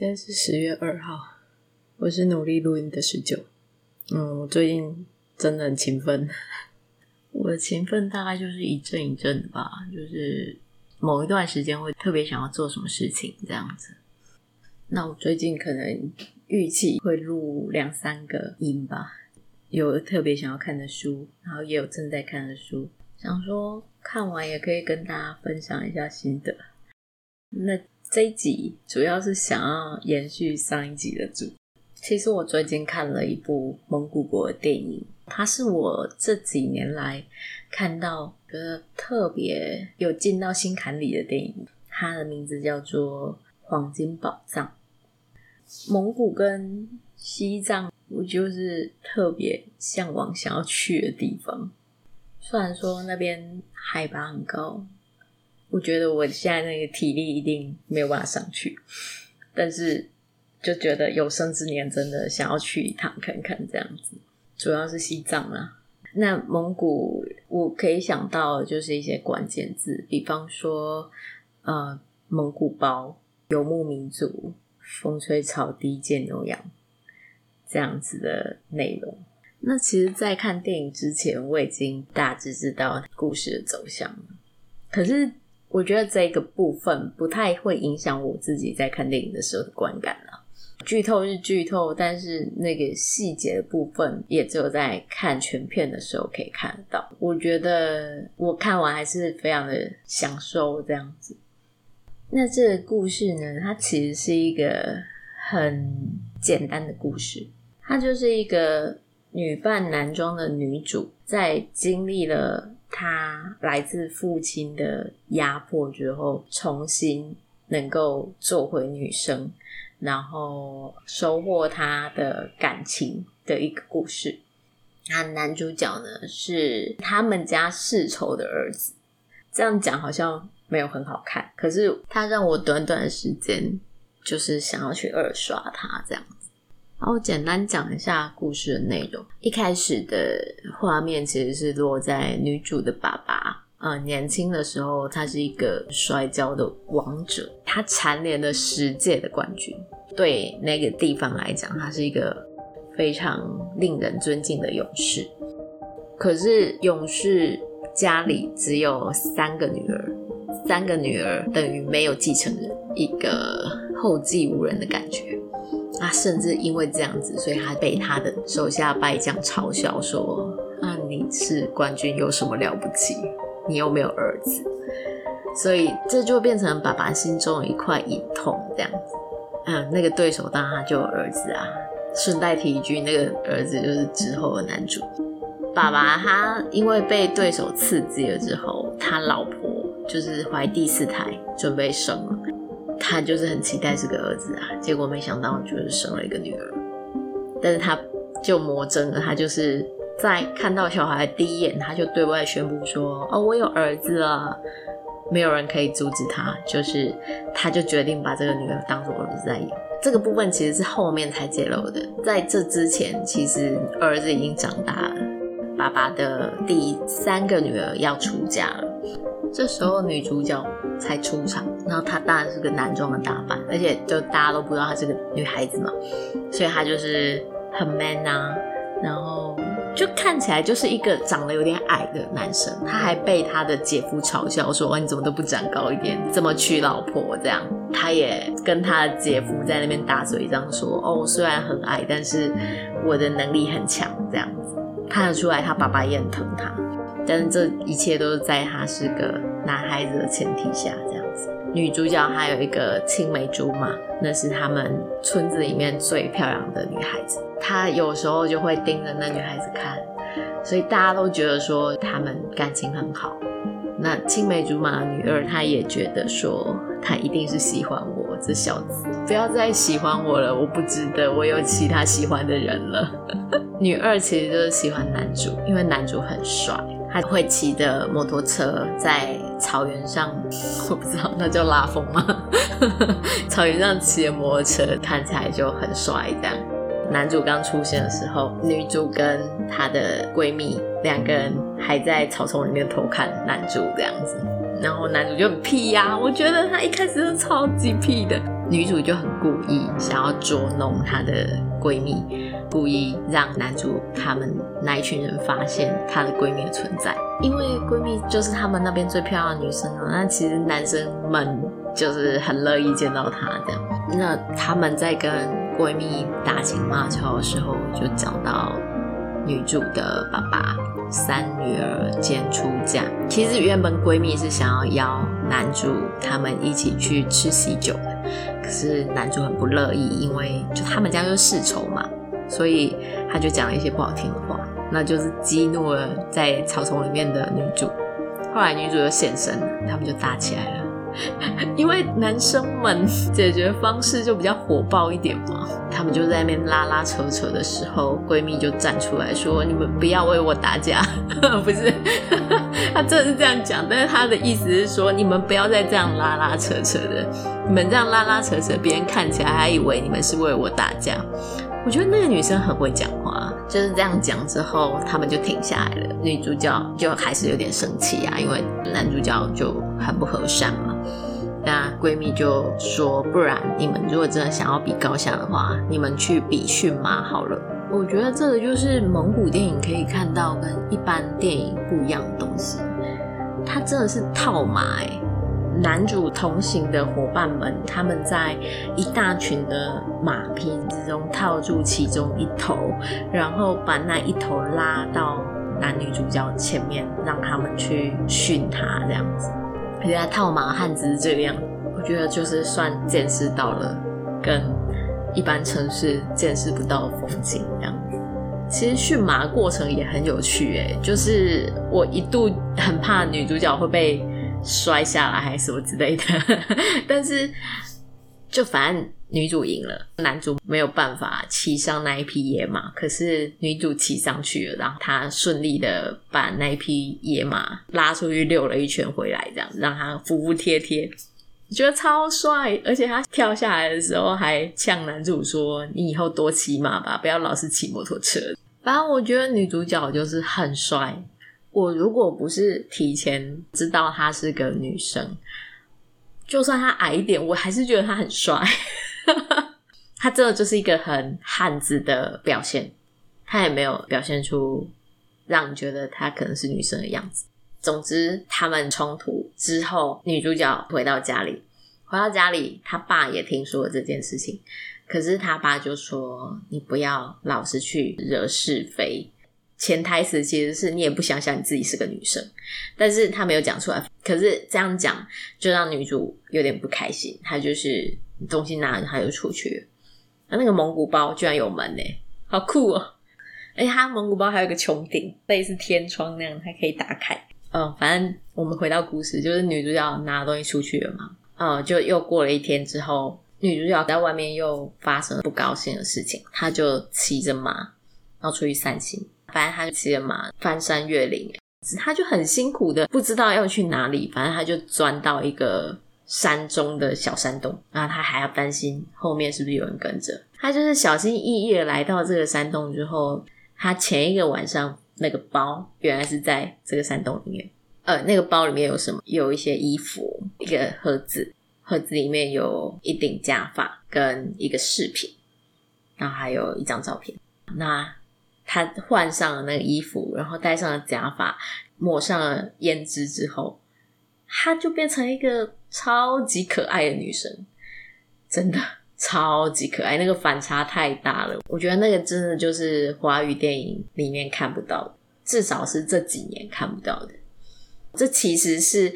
现在是十月二号，我是努力录音的十九。嗯，我最近真的很勤奋。我的勤奋大概就是一阵一阵的吧，就是某一段时间会特别想要做什么事情这样子。那我最近可能预计会录两三个音吧，有特别想要看的书，然后也有正在看的书，想说看完也可以跟大家分享一下心得。那。这一集主要是想要延续上一集的主。其实我最近看了一部蒙古国的电影，它是我这几年来看到觉得特别有进到心坎里的电影。它的名字叫做《黄金宝藏》。蒙古跟西藏，我就是特别向往想要去的地方。虽然说那边海拔很高。我觉得我现在那个体力一定没有办法上去，但是就觉得有生之年真的想要去一趟看看这样子。主要是西藏啦，那蒙古我可以想到就是一些关键字，比方说呃蒙古包、游牧民族、风吹草低见牛羊这样子的内容。那其实，在看电影之前，我已经大致知道故事的走向了，可是。我觉得这个部分不太会影响我自己在看电影的时候的观感了。剧透是剧透，但是那个细节的部分也只有在看全片的时候可以看得到。我觉得我看完还是非常的享受这样子。那这个故事呢，它其实是一个很简单的故事，它就是一个女扮男装的女主在经历了。他来自父亲的压迫之后，重新能够做回女生，然后收获他的感情的一个故事。那男主角呢，是他们家世仇的儿子。这样讲好像没有很好看，可是他让我短短的时间就是想要去二刷他这样子。好，我简单讲一下故事的内容。一开始的画面其实是落在女主的爸爸，呃，年轻的时候他是一个摔跤的王者，他蝉联了十届的冠军。对那个地方来讲，他是一个非常令人尊敬的勇士。可是勇士家里只有三个女儿，三个女儿等于没有继承人，一个后继无人的感觉。他甚至因为这样子，所以他被他的手下败将嘲笑说：“啊，你是冠军有什么了不起？你又没有儿子。”所以这就变成爸爸心中一块隐痛，这样子。嗯，那个对手当然他就有儿子啊。顺带提一句，那个儿子就是之后的男主。爸爸他因为被对手刺激了之后，他老婆就是怀第四胎，准备生了。他就是很期待是个儿子啊，结果没想到就是生了一个女儿，但是他就魔怔了，他就是在看到小孩第一眼，他就对外宣布说：“哦，我有儿子了。”没有人可以阻止他，就是他就决定把这个女儿当做儿子在养。这个部分其实是后面才揭露的，在这之前，其实儿子已经长大了，爸爸的第三个女儿要出嫁了。这时候女主角才出场，然后她当然是个男装的打扮，而且就大家都不知道她是个女孩子嘛，所以她就是很 man 啊，然后就看起来就是一个长得有点矮的男生，他还被他的姐夫嘲笑说哇：“你怎么都不长高一点？怎么娶老婆？”这样，他也跟他的姐夫在那边打嘴仗说：“哦，虽然很矮，但是我的能力很强。”这样子看得出来，他爸爸也很疼他。但是这一切都是在他是个男孩子的前提下，这样子。女主角还有一个青梅竹马，那是他们村子里面最漂亮的女孩子。她有时候就会盯着那女孩子看，所以大家都觉得说他们感情很好。那青梅竹马的女二，她也觉得说她一定是喜欢我这小子，不要再喜欢我了，我不值得，我有其他喜欢的人了。女二其实就是喜欢男主，因为男主很帅。他会骑的摩托车在草原上，我不知道那叫拉风吗？草原上骑的摩托车看起来就很帅。这样，男主刚出现的时候，女主跟她的闺蜜两个人还在草丛里面偷看男主这样子，然后男主就很屁呀、我觉得他一开始是超级屁的。女主就很故意想要捉弄她的闺蜜，故意让男主他们那一群人发现她的闺蜜的存在，因为闺蜜就是他们那边最漂亮的女生啊。那其实男生们就是很乐意见到她这样。那他们在跟闺蜜打情骂俏的时候，就讲到女主的爸爸三女儿兼出嫁。其实原本闺蜜是想要邀男主他们一起去吃喜酒的。可是男主很不乐意，因为就他们家就是世仇嘛，所以他就讲了一些不好听的话，那就是激怒了在草丛里面的女主。后来女主就现身，他们就打起来了。因为男生们解决方式就比较火爆一点嘛，他们就在那边拉拉扯扯的时候，闺蜜就站出来说：“你们不要为我打架。”不是，她真的是这样讲，但是她的意思是说，你们不要再这样拉拉扯扯的，你们这样拉拉扯扯，别人看起来还以为你们是为我打架。我觉得那个女生很会讲话，就是这样讲之后，他们就停下来了。女主角就开始有点生气啊，因为男主角就很不和善嘛。闺蜜就说：“不然你们如果真的想要比高下的话，你们去比驯马好了。”我觉得这个就是蒙古电影可以看到跟一般电影不一样的东西。它真的是套马哎、男主同行的伙伴们，他们在一大群的马匹之中套住其中一头，然后把那一头拉到男女主角前面，让他们去驯它这样子。原来套马汉子是这个样子，我觉得就是算见识到了跟一般城市见识不到的风景这样子。其实驯马过程也很有趣诶，就是我一度很怕女主角会被摔下来还是什么之类的，但是就反正。女主赢了，男主没有办法骑上那一匹野马，可是女主骑上去了，然后他顺利的把那一匹野马拉出去溜了一圈回来，这样让他服服帖帖，觉得超帅。而且他跳下来的时候还呛男主说：“你以后多骑马吧，不要老是骑摩托车。”反正我觉得女主角就是很帅。我如果不是提前知道她是个女生，就算她矮一点，我还是觉得她很帅。他真的就是一个很汉子的表现，他也没有表现出让你觉得他可能是女生的样子。总之，他们冲突之后，女主角回到家里，回到家里，他爸也听说了这件事情，可是他爸就说：“你不要老是去惹是非。”潜台词其实是你也不想想你自己是个女生，但是他没有讲出来。可是这样讲就让女主有点不开心，她就是。东西拿着，她就出去了。那那个蒙古包居然有门呢，好酷哦！而且它蒙古包还有个穹顶，类似天窗那样，它可以打开。嗯，反正我们回到故事，就是女主角拿东西出去了嘛。嗯，就又过了一天之后，女主角在外面又发生了不高兴的事情，她就骑着马，然后出去散心。反正她就骑着马翻山越岭，她就很辛苦的，不知道要去哪里。反正她就钻到一个。山中的小山洞，然后他还要担心后面是不是有人跟着。他就是小心翼翼的来到这个山洞之后，他前一个晚上那个包原来是在这个山洞里面。呃，那个包里面有什么？有一些衣服，一个盒子，盒子里面有一顶假发跟一个饰品，然后还有一张照片。那他换上了那个衣服，然后戴上了假发，抹上了胭脂之后，他就变成一个。超级可爱的女生，真的超级可爱，那个反差太大了。我觉得那个真的就是华语电影里面看不到，至少是这几年看不到的。这其实是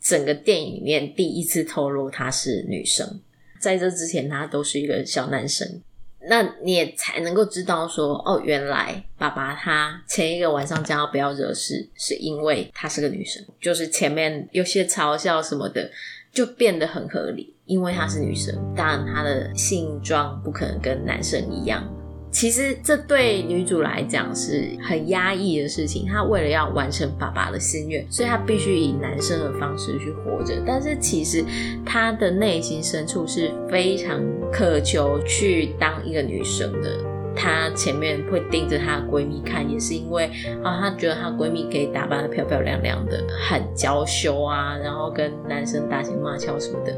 整个电影里面第一次透露她是女生，在这之前她都是一个小男生。那你也才能够知道说，哦，原来爸爸他前一个晚上叫他不要惹事，是因为她是个女生，就是前面有些嘲笑什么的，就变得很合理，因为她是女生，当然她的性状不可能跟男生一样。其实这对女主来讲是很压抑的事情。她为了要完成爸爸的心愿，所以她必须以男生的方式去活着。但是其实她的内心深处是非常渴求去当一个女生的。她前面会盯着她的闺蜜看，也是因为啊，她觉得她闺蜜可以打扮得漂漂亮亮的，很娇羞啊，然后跟男生打情骂俏什么的。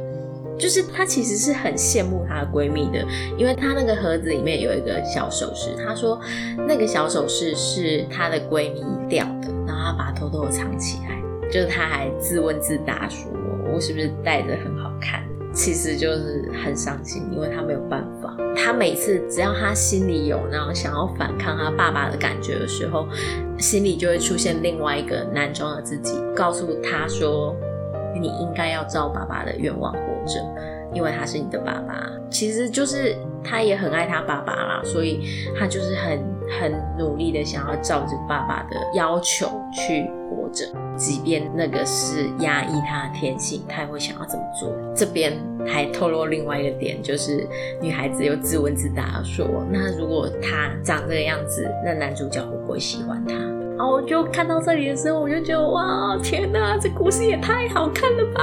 就是她其实是很羡慕她的闺蜜的，因为她那个盒子里面有一个小首饰，她说那个小首饰是她的闺蜜掉的，然后她把它偷偷藏起来，就是她还自问自答说，我是不是戴着很好看？其实就是很伤心，因为他没有办法。他每次只要他心里有那种想要反抗他爸爸的感觉的时候，心里就会出现另外一个男装的自己，告诉他说：“你应该要照爸爸的愿望活着，因为他是你的爸爸。”其实就是他也很爱他爸爸啦，所以他就是很很努力的想要照着爸爸的要求去活着。即便那个是压抑他的天性，他也会想要这么做。这边还透露另外一个点，就是女孩子又自问自答说：“那如果他长这个样子，那男主角会不会喜欢他？”然后我就看到这里的时候，我就觉得哇，天哪，这故事也太好看了吧！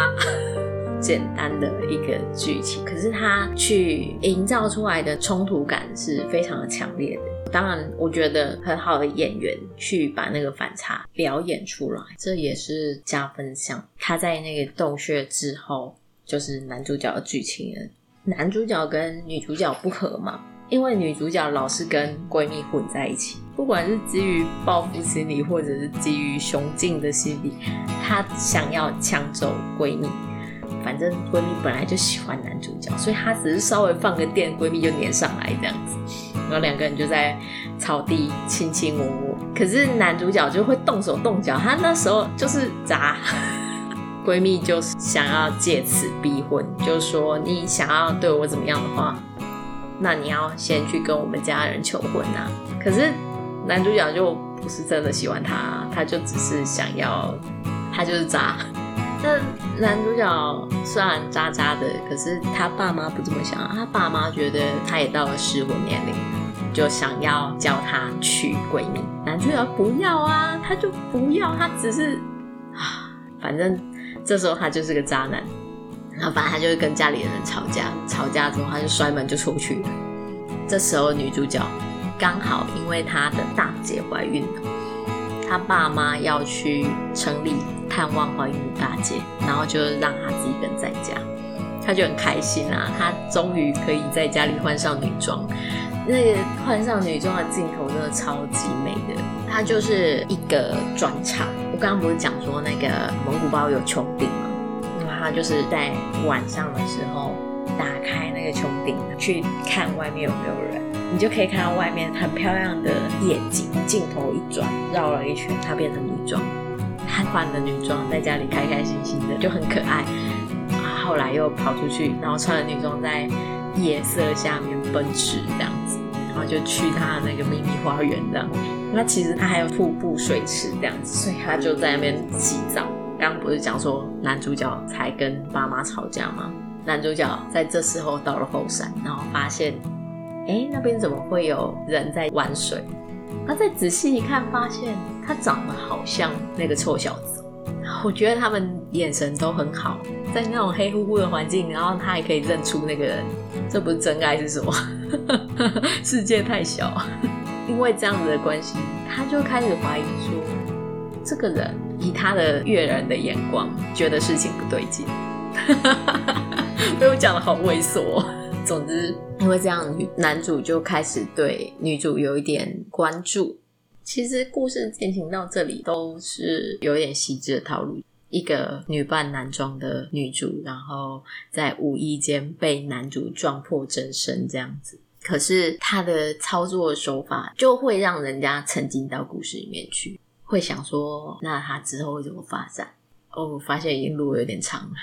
简单的一个剧情，可是他去营造出来的冲突感是非常的强烈的。当然，我觉得很好的演员去把那个反差表演出来，这也是加分项。他在那个洞穴之后，就是男主角的剧情了。男主角跟女主角不合嘛，因为女主角老是跟闺蜜混在一起，不管是基于报复心理，或者是基于雄竞的心理，她想要抢走闺蜜。反正闺蜜本来就喜欢男主角，所以她只是稍微放个电，闺蜜就黏上来这样子。然后两个人就在草地卿卿我我，可是男主角就会动手动脚，他那时候就是渣，闺蜜就想要借此逼婚，就说你想要对我怎么样的话，那你要先去跟我们家人求婚啊。可是男主角就不是真的喜欢他，他就只是想要，他就是渣。但男主角虽然渣渣的，可是他爸妈不这么想，他爸妈觉得他也到了适婚年龄。就想要叫他娶闺蜜，男主角不要啊，他就不要，他只是啊，反正这时候他就是个渣男，然后反正他就会跟家里的人吵架，吵架之后他就摔门就出去。这时候女主角刚好因为她的大姐怀孕了，他爸妈要去城里探望怀孕大姐，然后就让她自己一个人在家，她就很开心啊，她终于可以在家里换上女装。那个换上女装的镜头真的超级美的，它就是一个转场。我刚刚不是讲说那个蒙古包有穹顶吗？那么它就是在晚上的时候打开那个穹顶，去看外面有没有人，你就可以看到外面很漂亮的夜景。镜头一转，绕了一圈，她变成女装。她换了女装，在家里开开心心的，就很可爱。啊，后来又跑出去，然后穿了女装在夜色下面奔驰这样子。然后就去他的那个秘密花园这样，那其实他还有瀑布水池这样子，所以他就在那边洗澡。刚刚不是讲说男主角才跟爸妈吵架吗？男主角在这时候到了后山，然后发现，哎，那边怎么会有人在玩水？他再仔细一看，发现他长得好像那个臭小子。我觉得他们眼神都很好，在那种黑乎乎的环境，然后他还可以认出那个人，这不是真爱是什么？世界太小，因为这样子的关系，他就开始怀疑说，这个人以他的阅人的眼光，觉得事情不对劲。被我讲得好猥琐。总之，因为这样，男主就开始对女主有一点关注。其实故事进行到这里，都是有点细致的套路。一个女扮男装的女主，然后在无意间被男主撞破真身，这样子。可是他的操作手法就会让人家沉浸到故事里面去，会想说，那他之后会怎么发展？哦，我发现已经录了有点长了。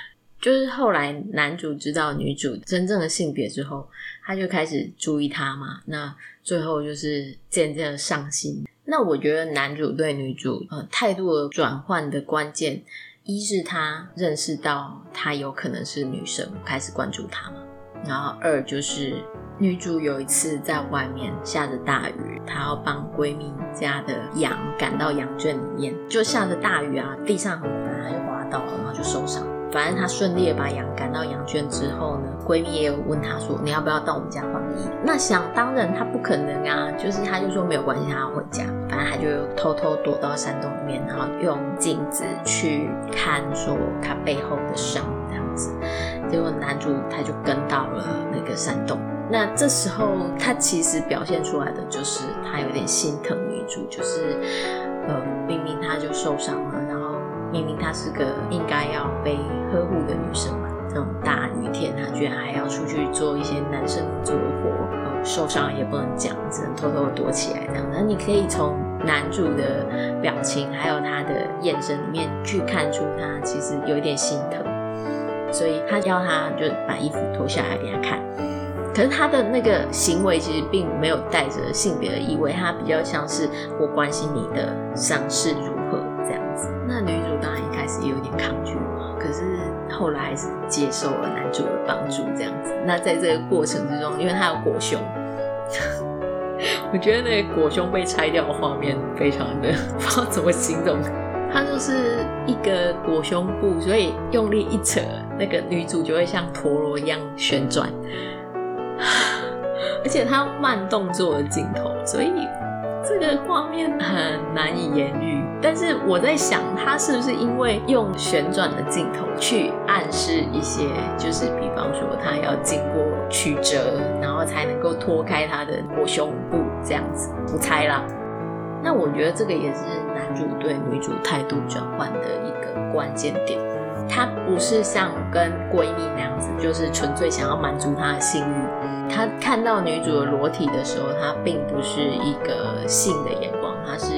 就是后来男主知道女主真正的性别之后，他就开始注意她嘛。那最后就是渐渐的上心。那我觉得男主对女主呃态度的转换的关键。一是他认识到她有可能是女生，开始关注她嘛。然后二就是女主有一次在外面下着大雨，她要帮闺蜜家的羊赶到羊圈里面，就下着大雨啊，地上很滑，她就滑倒了，然后就受伤。反正她顺利的把羊赶到羊圈之后呢，闺蜜也有问她说：“你要不要到我们家换衣？”那想当然她不可能啊，就是她就说没有关系，她要回家。反正她就偷偷躲到山洞里面，然后用镜子去看说她背后的伤这样子。结果男主他就跟到了那个山洞。那这时候他其实表现出来的就是他有点心疼女主，就是呃明明他就受伤了，明明她是个应该要被呵护的女生嘛，这种大雨天她居然还要出去做一些男生做的活，受伤也不能讲，只能偷偷躲起来这样。那你可以从男主的表情还有他的眼神里面去看出他其实有一点心疼，所以他要他就把衣服脱下来给他看。可是他的那个行为其实并没有带着性别的意味，他比较像是我关心你的伤势如何这样子。那女主有点抗拒嘛，可是后来还是接受了男主的帮助这样子。那在这个过程之中，因为他有裹胸，我觉得那个裹胸被拆掉的画面非常的 不知道怎么形容，它就是一个裹胸布，所以用力一扯，那个女主就会像陀螺一样旋转。而且他慢动作的镜头，所以这个画面很难以言喻。但是我在想，他是不是因为用旋转的镜头去暗示一些，就是比方说他要经过曲折，然后才能够脱开他的裹胸布这样子？我猜啦。那我觉得这个也是男主对女主态度转换的一个关键点。他不是像跟闺蜜那样子，就是纯粹想要满足她的性欲。他看到女主的裸体的时候，他并不是一个性的眼光，他是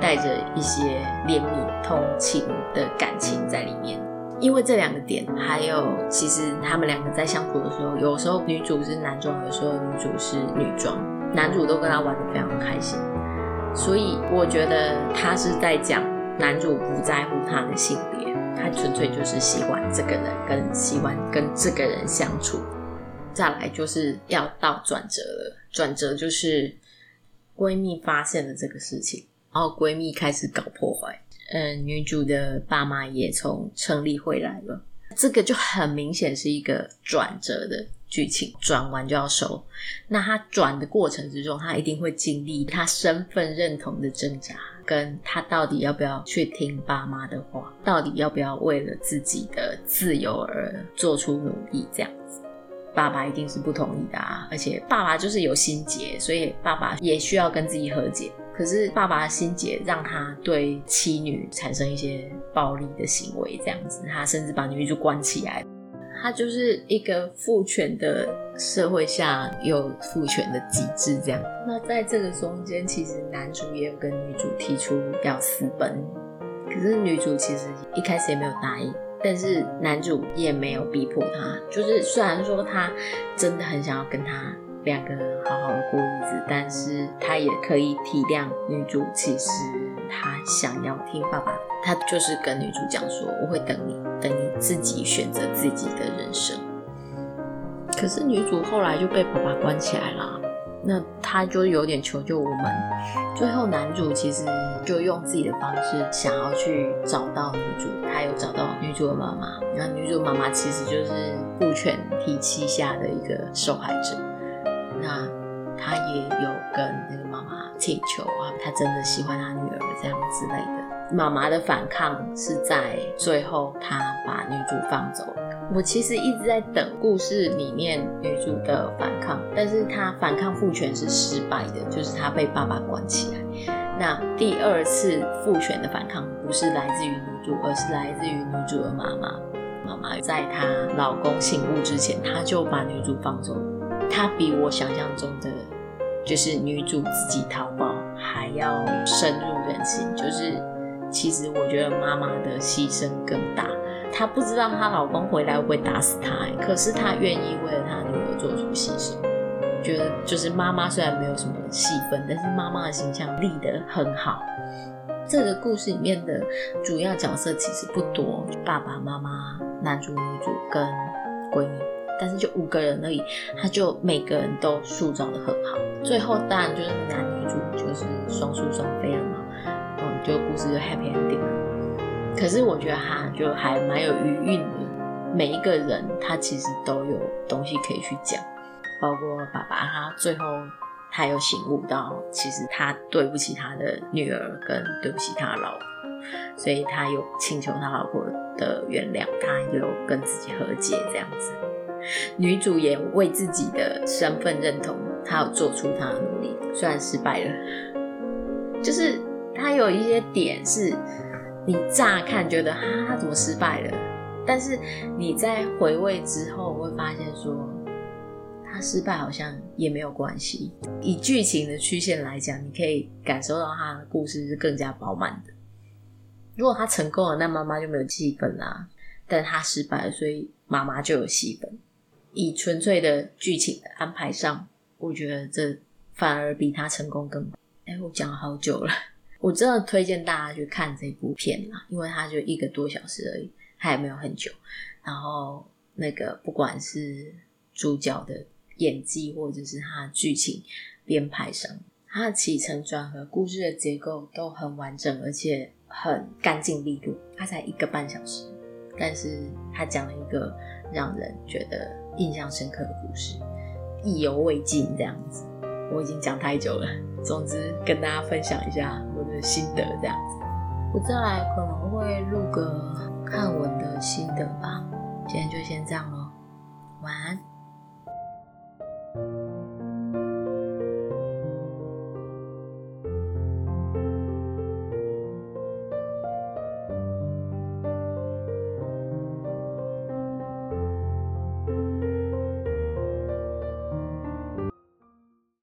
带着一些怜悯、同情的感情在里面。因为这两个点，还有其实他们两个在相处的时候，有时候女主是男装，有时候女主是女装，男主都跟她玩得非常开心。所以我觉得他是在讲男主不在乎他的性别。他纯粹就是喜欢这个人，跟喜欢跟这个人相处。再来就是要到转折了，转折就是闺蜜发现了这个事情，然后闺蜜开始搞破坏。嗯，女主的爸妈也从城里回来了，这个就很明显是一个转折的剧情，转完就要收。那他转的过程之中，他一定会经历他身份认同的挣扎。跟他到底要不要去听爸妈的话，到底要不要为了自己的自由而做出努力？这样，爸爸一定是不同意的啊！而且爸爸就是有心结，所以爸爸也需要跟自己和解。可是爸爸的心结让他对妻女产生一些暴力的行为，这样子，他甚至把女主关起来。他就是一个父权的社会下有父权的机制，这样。那在这个中间，其实男主也有跟女主提出要私奔，可是女主其实一开始也没有答应，但是男主也没有逼迫他。就是虽然说他真的很想要跟他两个人好好的过日子，但是他也可以体谅女主，其实他想要听爸爸。他就是跟女主讲说：“我会等你，等你自己选择自己的人生。”可是女主后来就被爸爸关起来了，那他就有点求救无门。最后男主其实就用自己的方式想要去找到女主，他有找到女主的妈妈。那女主妈妈其实就是父权体系下的一个受害者。那他也有跟那个妈妈请求啊，他真的喜欢他女儿这样之类的。妈妈的反抗是在最后，他把女主放走了。我其实一直在等故事里面女主的反抗，但是她反抗父权是失败的，就是她被爸爸关起来。那第二次父权的反抗不是来自于女主，而是来自于女主的妈妈。妈妈在她老公醒悟之前，她就把女主放走。她比我想象中的，就是女主自己逃跑还要深入人心，就是。其实我觉得妈妈的牺牲更大，她不知道她老公回来会不会打死她，可是她愿意为了她女儿做出牺牲。觉得就是妈妈虽然没有什么戏份，但是妈妈的形象立得很好。这个故事里面的主要角色其实不多，爸爸妈妈、男主、女主跟闺蜜，但是就五个人而已，他就每个人都塑造得很好。最后当然就是男女主就是双宿双飞了嘛。就故事就 happy ending 了，可是我觉得他就还蛮有余韵的。每一个人他其实都有东西可以去讲，包括爸爸他最后他又醒悟到，其实他对不起他的女儿，跟对不起他的老婆，所以他有请求他老婆的原谅，他又跟自己和解这样子。女主也为自己的身份认同，她有做出她的努力，虽然失败了，就是她有一些点是，你乍看觉得哈，他怎么失败了？但是你在回味之后，会发现说，他失败好像也没有关系。以剧情的曲线来讲，你可以感受到他的故事是更加饱满的。如果他成功了，那妈妈就没有戏份啦；但他失败了，所以妈妈就有戏份。以纯粹的剧情的安排上，我觉得这反而比他成功更。哎，我讲了好久了，我真的推荐大家去看这部片啦，因为它就一个多小时而已，它也没有很久。然后那个不管是主角的演技，或者是他的剧情编排上，它的起承转合、故事的结构都很完整，而且很干净利落。它才一个半小时，但是他讲了一个让人觉得。印象深刻的故事，意犹未尽这样子，我已经讲太久了。总之，跟大家分享一下心得这样子。我再来可能会录个看文的心得吧。今天就先这样咯，晚安。